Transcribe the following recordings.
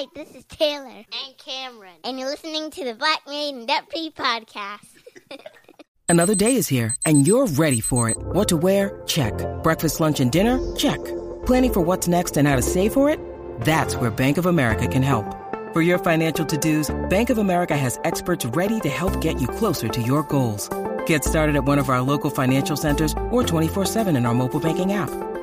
Hi, this is Taylor. And Cameron. And you're listening to the Black Married and Debt Free Podcast. Another day is here, and you're ready for it. What to wear? Check. Breakfast, lunch, and dinner? Check. Planning for what's next and how to save for it? That's where Bank of America can help. For your financial to-dos, Bank of America has experts ready to help get you closer to your goals. Get started at one of our local financial centers or 24-7 in our mobile banking app.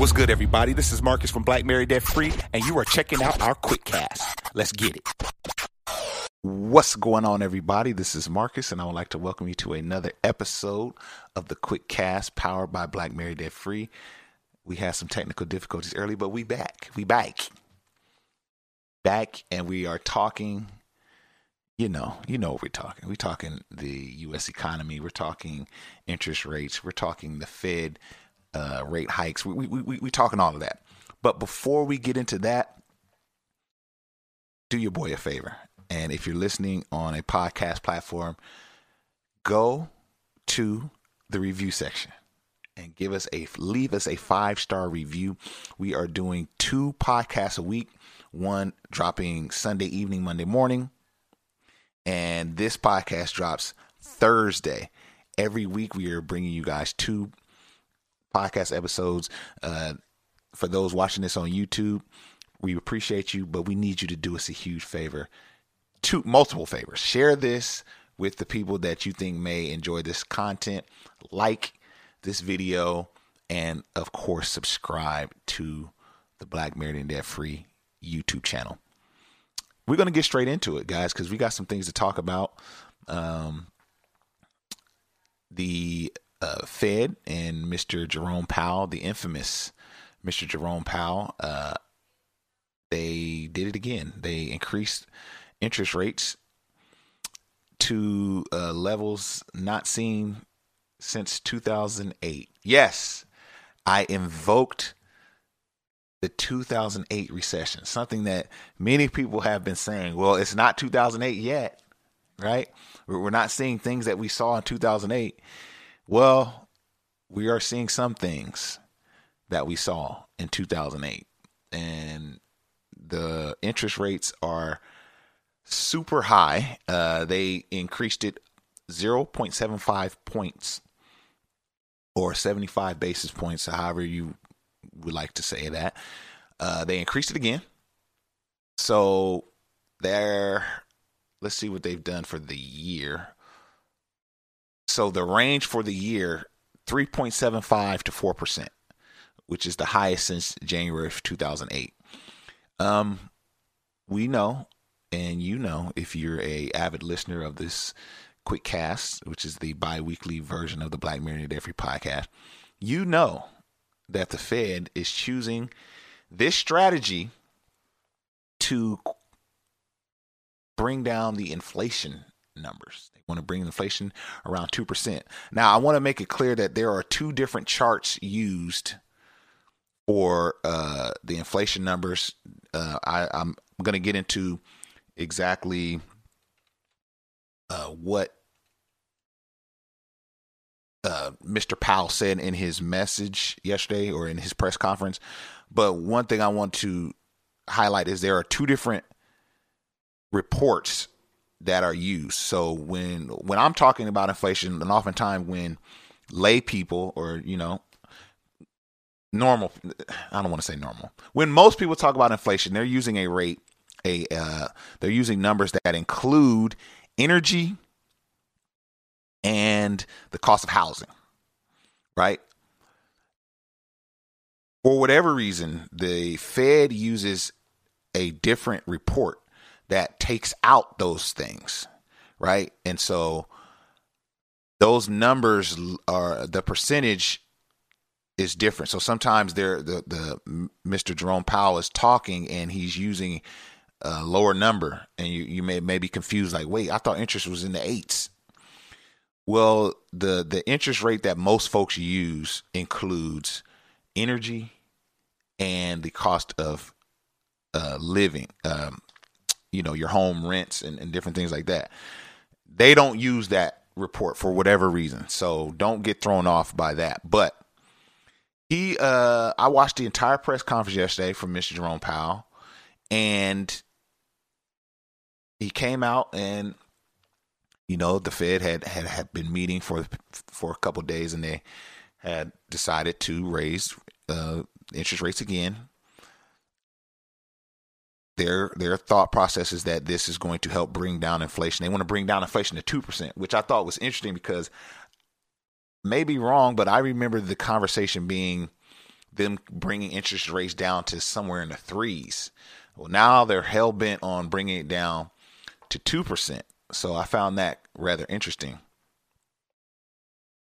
What's good, everybody? This is Marcus from Black Married Debt Free, and you are checking out our quick cast. Let's get it. What's going on, everybody? This is Marcus, and I would like to welcome you to another episode of the Quick Cast powered by Black Married Debt Free. We had some technical difficulties early, but we back. We back. Back, and we are talking. You know, you know what we're talking. We're talking the U.S. economy. We're talking interest rates. We're talking the Fed uh, rate hikes. We, we, we, we talking all of that. But before we get into that, do your boy a favor. And if you're listening on a podcast platform, go to the review section and give us a leave us a five star review. We are doing two podcasts a week, one dropping Sunday evening, Monday morning, and this podcast drops Thursday. Every week we are bringing you guys two podcast episodes. Uh, for those watching this on YouTube, we appreciate you, but we need you to do us a huge favor. Two multiple favors. Share this with the people that you think may enjoy this content. Like this video, and of course, subscribe to the Black Married and Debt Free YouTube channel. We're gonna get straight into it, guys, because we got some things to talk about. Um, the uh, Fed and Mr. Jerome Powell, the infamous Mr. Jerome Powell, uh, they did it again. They increased interest rates to uh, levels not seen since 2008. Yes, I invoked the 2008 recession, something that many people have been saying. Well, it's not 2008 yet, right? We're not seeing things that we saw in 2008. Well, we are seeing some things that we saw in 2008, and the interest rates are super high. Uh, they increased it 0.75 points or 75 basis points, however you would like to say that. Uh, they increased it again. So they're, let's see what they've done for the year. So the range for the year 3.75 to 4%, which is the highest since January of 2008. Um, we know, and you know, if you're a avid listener of this quick cast, which is the bi-weekly version of the Black Mirror Free podcast, you know that the Fed is choosing this strategy to bring down the inflation numbers. They want to bring inflation around 2%. Now, I want to make it clear that there are two different charts used for uh, the inflation numbers. Uh, I, am going to get into exactly uh, what uh, Mr. Powell said in his message yesterday or in his press conference. But one thing I want to highlight is there are two different reports that are used. So when when I'm talking about inflation, and oftentimes when lay people or you know normal I don't want to say normal. When most people talk about inflation, they're using a rate a uh, they're using numbers that include energy and the cost of housing. Right? For whatever reason, the Fed uses a different report that takes out those things, right? And so those numbers are the percentage is different. So sometimes they're the the Mr. Jerome Powell is talking and he's using a lower number, and you you may may be confused like, wait, I thought interest was in the eights. Well, the the interest rate that most folks use includes energy and the cost of uh, living, um, you know, your home rents and, and different things like that. They don't use that report for whatever reason, so don't get thrown off by that. But he, uh, I watched the entire press conference yesterday from Mr. Jerome Powell, and he came out and you know the Fed had had, had been meeting for for a couple days, and they had decided to raise uh, interest rates again their their thought process is that this is going to help bring down inflation. They want to bring down inflation to two percent, which I thought was interesting because maybe wrong, but I remember the conversation being them bringing interest rates down to somewhere in the threes. Well, now they're hell bent on bringing it down to two percent. So I found that rather interesting.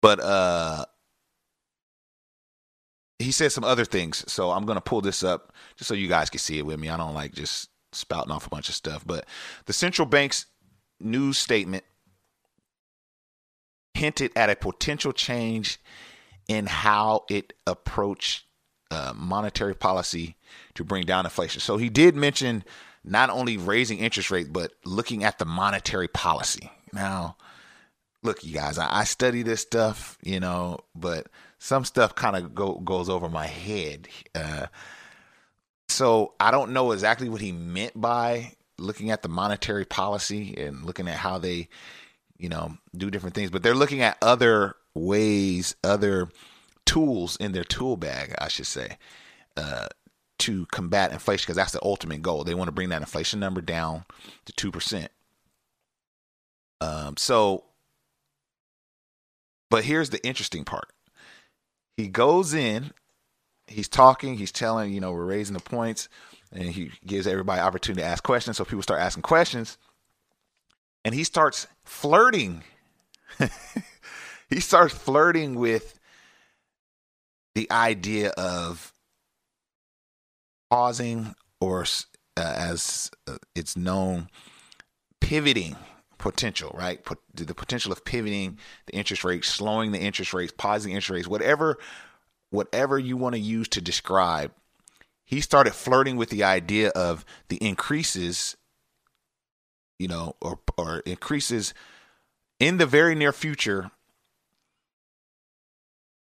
But uh, he said some other things. So I'm going to pull this up just so you guys can see it with me. I don't like just spouting off a bunch of stuff. But the central bank's news statement hinted at a potential change in how it approached uh, monetary policy to bring down inflation. So he did mention not only raising interest rates, but looking at the monetary policy. Now, look, you guys, I, I study this stuff, you know, but some stuff kind of go, goes over my head. Uh, so I don't know exactly what he meant by looking at the monetary policy and looking at how they, you know, do different things, but they're looking at other ways, other tools in their tool bag, I should say, uh, to combat inflation because that's the ultimate goal. They want to bring that inflation number down to two percent. Um, so, but here's the interesting part he goes in, he's talking, he's telling, you know, we're raising the points, and he gives everybody opportunity to ask questions. So people start asking questions, and he starts flirting. he starts flirting with the idea of pausing or uh, as uh, it's known pivoting potential, right? the potential of pivoting the interest rates, slowing the interest rates, pausing interest rates, whatever, whatever you want to use to describe. He started flirting with the idea of the increases, you know, or or increases in the very near future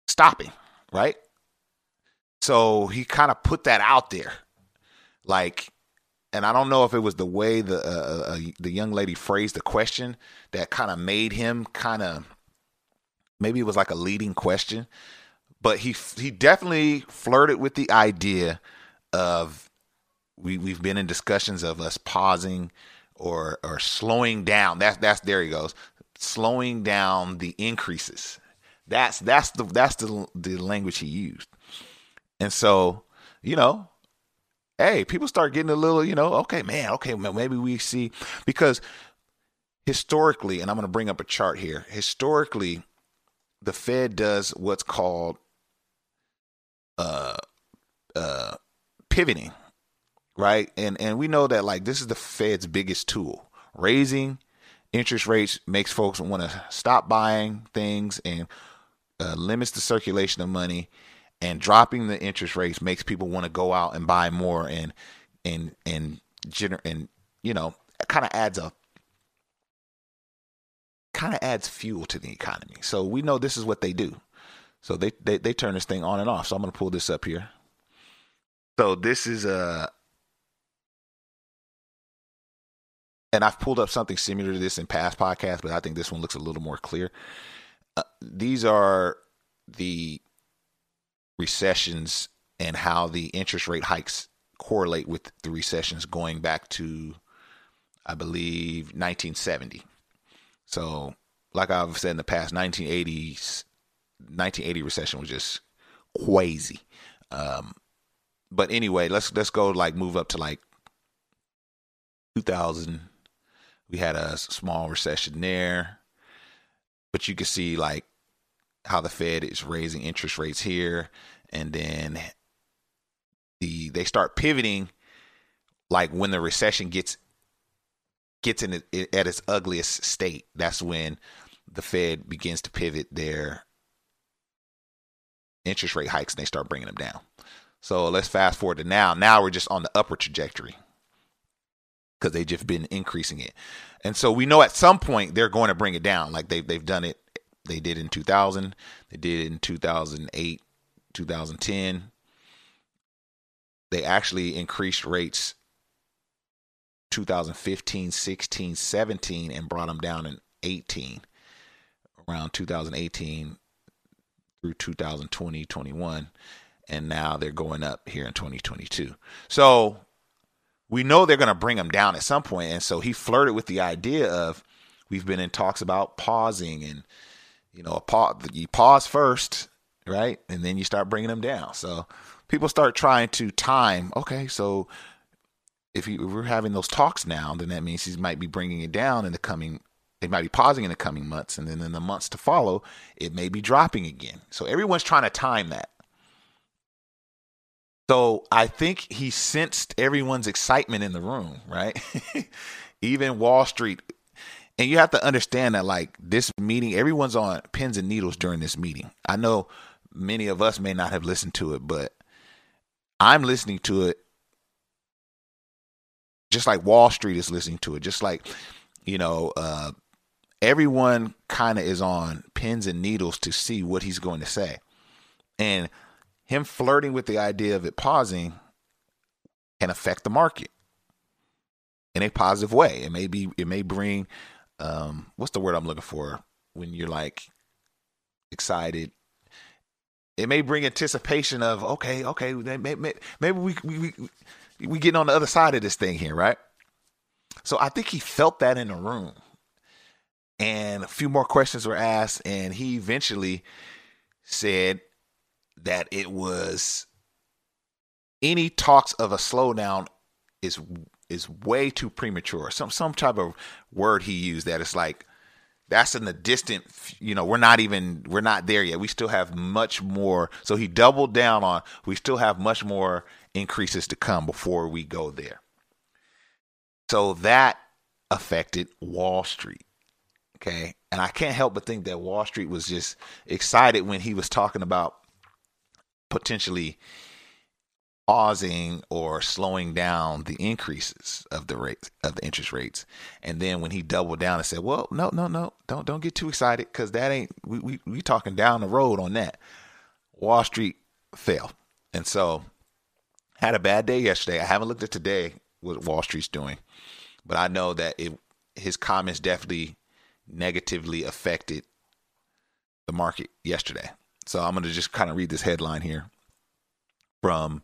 stopping, right? So he kind of put that out there, like and I don't know if it was the way the uh, uh, uh the young lady phrased the question that kind of made him kind of maybe it was like a leading question, but he he definitely flirted with the idea of we we've been in discussions of us pausing or or slowing down. That's that's there he goes, slowing down the increases. That's that's the that's the the language he used, and so you know hey, people start getting a little, you know, okay, man, okay, maybe we see because historically, and I'm going to bring up a chart here. Historically, the Fed does what's called uh uh pivoting, right? And and we know that like this is the Fed's biggest tool. Raising interest rates makes folks want to stop buying things and uh, limits the circulation of money and dropping the interest rates makes people want to go out and buy more and and and gener- and you know kind of adds a kind of adds fuel to the economy. So we know this is what they do. So they they they turn this thing on and off. So I'm going to pull this up here. So this is a and I've pulled up something similar to this in past podcasts, but I think this one looks a little more clear. Uh, these are the recessions and how the interest rate hikes correlate with the recessions going back to, I believe, 1970. So, like I've said in the past, 1980s, 1980 recession was just crazy. Um, but anyway, let's let's go like move up to like 2000. We had a small recession there, but you can see like how the Fed is raising interest rates here, and then the they start pivoting like when the recession gets gets in it, at its ugliest state. That's when the Fed begins to pivot their interest rate hikes and they start bringing them down. So let's fast forward to now. Now we're just on the upward trajectory because they've just been increasing it. And so we know at some point they're going to bring it down. Like they've they've done it. They did in 2000. They did in 2008, 2010. They actually increased rates 2015, 16, 17 and brought them down in 18 around 2018 through 2020, 21 and now they're going up here in 2022. So we know they're going to bring them down at some point, and so he flirted with the idea of we've been in talks about pausing and you know a pause, you pause first, right, and then you start bringing them down. So people start trying to time. Okay, so if, he, if we're having those talks now, then that means he might be bringing it down in the coming they might be pausing in the coming months and then in the months to follow it may be dropping again so everyone's trying to time that so I think he sensed everyone's excitement in the room, right? Even Wall Street. And you have to understand that, like, this meeting, everyone's on pins and needles during this meeting. I know many of us may not have listened to it, but I'm listening to it just like Wall Street is listening to it, just like, you know, uh, everyone kind of is on pins and needles to see what he's going to say. And him flirting with the idea of it pausing can affect the market in a positive way. It may be it may bring um what's the word I'm looking for when you're like excited. It may bring anticipation of okay, okay, maybe, maybe we we we we getting on the other side of this thing here, right? So I think he felt that in the room. And a few more questions were asked and he eventually said that it was any talks of a slowdown is is way too premature. Some some type of word he used that it's like that's in the distant you know we're not even we're not there yet. We still have much more. So he doubled down on we still have much more increases to come before we go there. So that affected wall street okay? And i can't help but think that wall street was just excited when he was talking about potentially pausing or slowing down the increases of the rates of the interest rates. And then when he doubled down and said, "Well, no, no, no, don't don't get too excited because that ain't we, we we talking down the road on that." Wall Street fell, and so had a bad day yesterday. I haven't looked at today what Wall Street's doing, but I know that it his comments definitely negatively affected the market yesterday. So I'm going to just kind of read this headline here from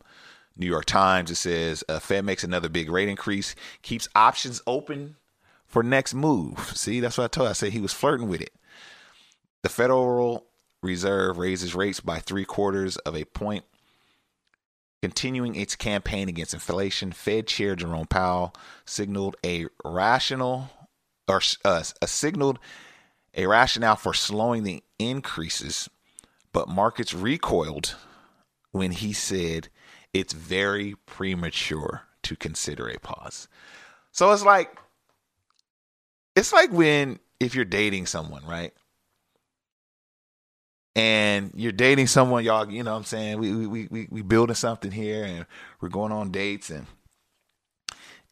New York Times. It says uh, Fed makes another big rate increase, keeps options open for next move. See, that's what I told. You. I said he was flirting with it. The Federal Reserve raises rates by three quarters of a point, continuing its campaign against inflation. Fed Chair Jerome Powell signaled a rational or uh, a signaled a rationale for slowing the increases but markets recoiled when he said it's very premature to consider a pause. So it's like it's like when if you're dating someone, right? And you're dating someone, y'all, you know what I'm saying? We we we we building something here and we're going on dates and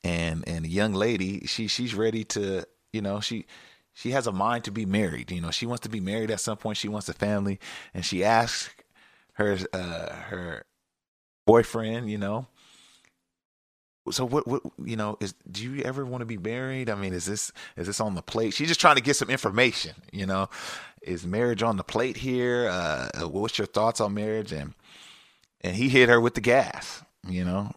and and a young lady, she she's ready to, you know, she she has a mind to be married. You know, she wants to be married at some point. She wants a family, and she asks her uh, her boyfriend, you know, so what what you know is do you ever want to be married? I mean is this is this on the plate? She's just trying to get some information you know? Is marriage on the plate here? Uh, uh what's your thoughts on marriage? And and he hit her with the gas you know?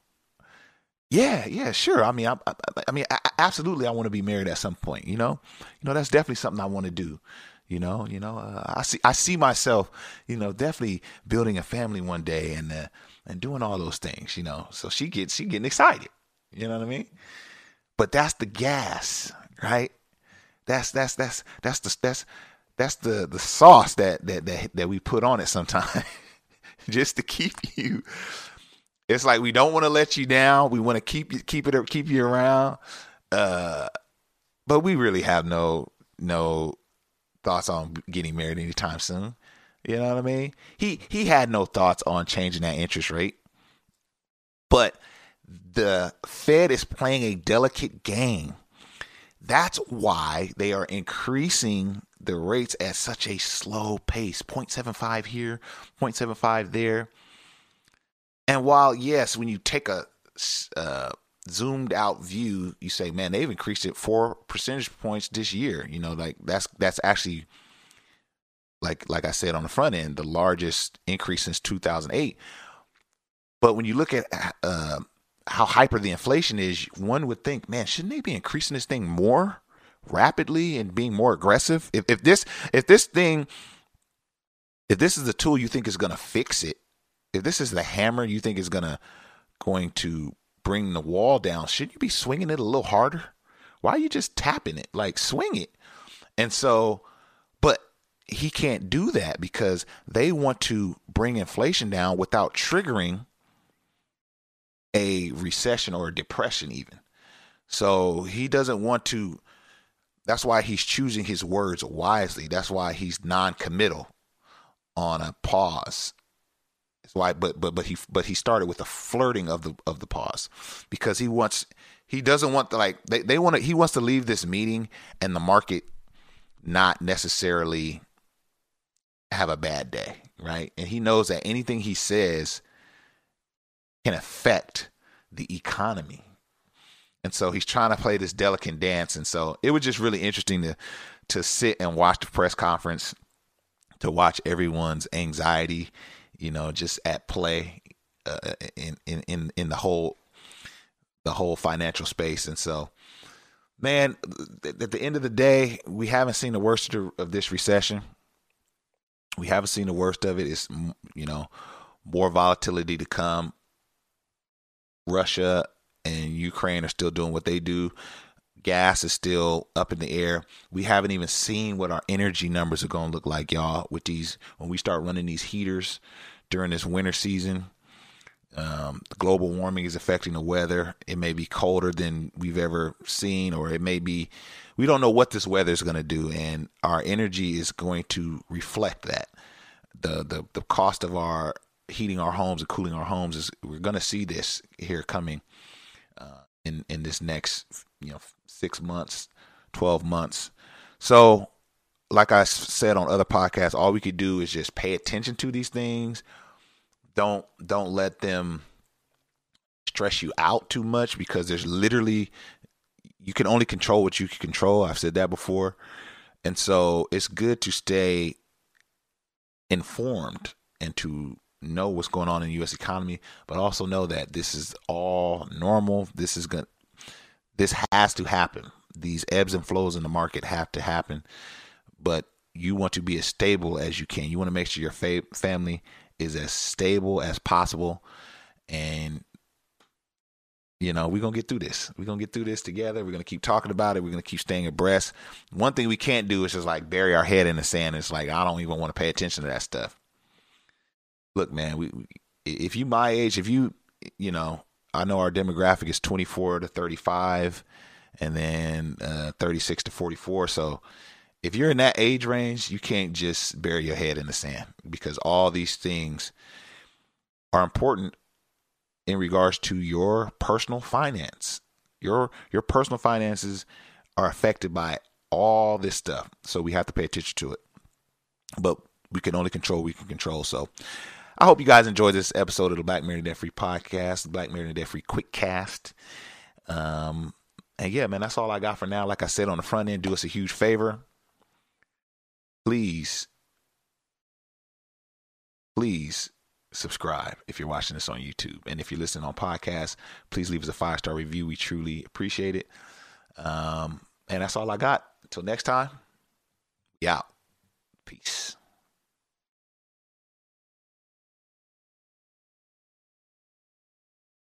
Yeah yeah sure. I mean i, I, I mean I, absolutely i want to be married at some point you know? You know that's definitely something i want to do you know you know uh, i see i see myself you know definitely building a family one day and uh, and doing all those things you know. So she gets she getting excited you know what i mean? But that's the gas right? That's that's that's that's the that's that's the the sauce that that that, that we put on it sometimes just to keep you. It's like we don't want to let you down. We want to keep you keep it keep you around. Uh but we really have no no thoughts on getting married anytime soon. You know what I mean? He he had no thoughts on changing that interest rate. But the Fed is playing a delicate game. That's why they are increasing the rates at such a slow pace 0.75 here, 0.75 there. And while, yes, when you take a uh, zoomed out view, you say, man, they've increased it four percentage points this year. You know, like that's that's actually like like I said on the front end, the largest increase since 2008. But when you look at uh, how hyper the inflation is, one would think, man, shouldn't they be increasing this thing more rapidly and being more aggressive? If if this if this thing if this is the tool you think is going to fix it, if this is the hammer you think is going to going to bring the wall down, shouldn't you be swinging it a little harder? Why are you just tapping it? Like swing it. And so, but he can't do that because they want to bring inflation down without triggering a recession or a depression, even. So he doesn't want to. That's why he's choosing his words wisely. That's why he's non committal on a pause why, but but but he but he started with a flirting of the of the pause because he wants he doesn't want to like they, they want to he wants to leave this meeting and the market not necessarily have a bad day, right? And he knows that anything he says can affect the economy. And so he's trying to play this delicate dance. And so it was just really interesting to to sit and watch the press conference, to watch everyone's anxiety you know, just at play uh, in, in in in the whole the whole financial space. And so, man, at the end of the day, we haven't seen the worst of this recession. We haven't seen the worst of it. It's you know more volatility to come. Russia and Ukraine are still doing what they do. Gas is still up in the air. We haven't even seen what our energy numbers are going to look like, y'all, with these when we start running these heaters during this winter season. Um, global warming is affecting the weather. It may be colder than we've ever seen, or it may be, we don't know what this weather is going to do, and our energy is going to reflect that. The, the the cost of our heating our homes and cooling our homes is we're going to see this here coming uh, in in this next you know six months, twelve months. So, like I said on other podcasts, all we could do is just pay attention to these things, don't don't let them stress you out too much because there's literally you can only control what you can control. I've said that before. And so it's good to stay informed and to know what's going on in the US economy, but also know that this is all normal. This is going this has to happen. These ebbs and flows in the market have to happen. But you want to be as stable as you can. You want to make sure your fa- family is as stable as possible. And you know, we're gonna get through this. We're gonna get through this together. We're gonna keep talking about it. We're gonna keep staying abreast. One thing we can't do is just like bury our head in the sand. It's like I don't even want to pay attention to that stuff. Look, man, we if you my age, if you you know, I know our demographic is 24 to 35 and then uh, 36 to 44. So if you're in that age range, you can't just bury your head in the sand because all these things are important in regards to your personal finance. Your your personal finances are affected by all this stuff. So we have to pay attention to it. But we can only control we can control. So I hope you guys enjoyed this episode of the Black Married Debt Free podcast, Black Married Debt Free Quick Cast. Um, and yeah, man, that's all I got for now. Like I said on the front end, do us a huge favor. Please, please subscribe if you're watching this on YouTube. And if you're listening on podcast, please leave us a five star review. We truly appreciate it. Um, and that's all I got. Until next time, we out.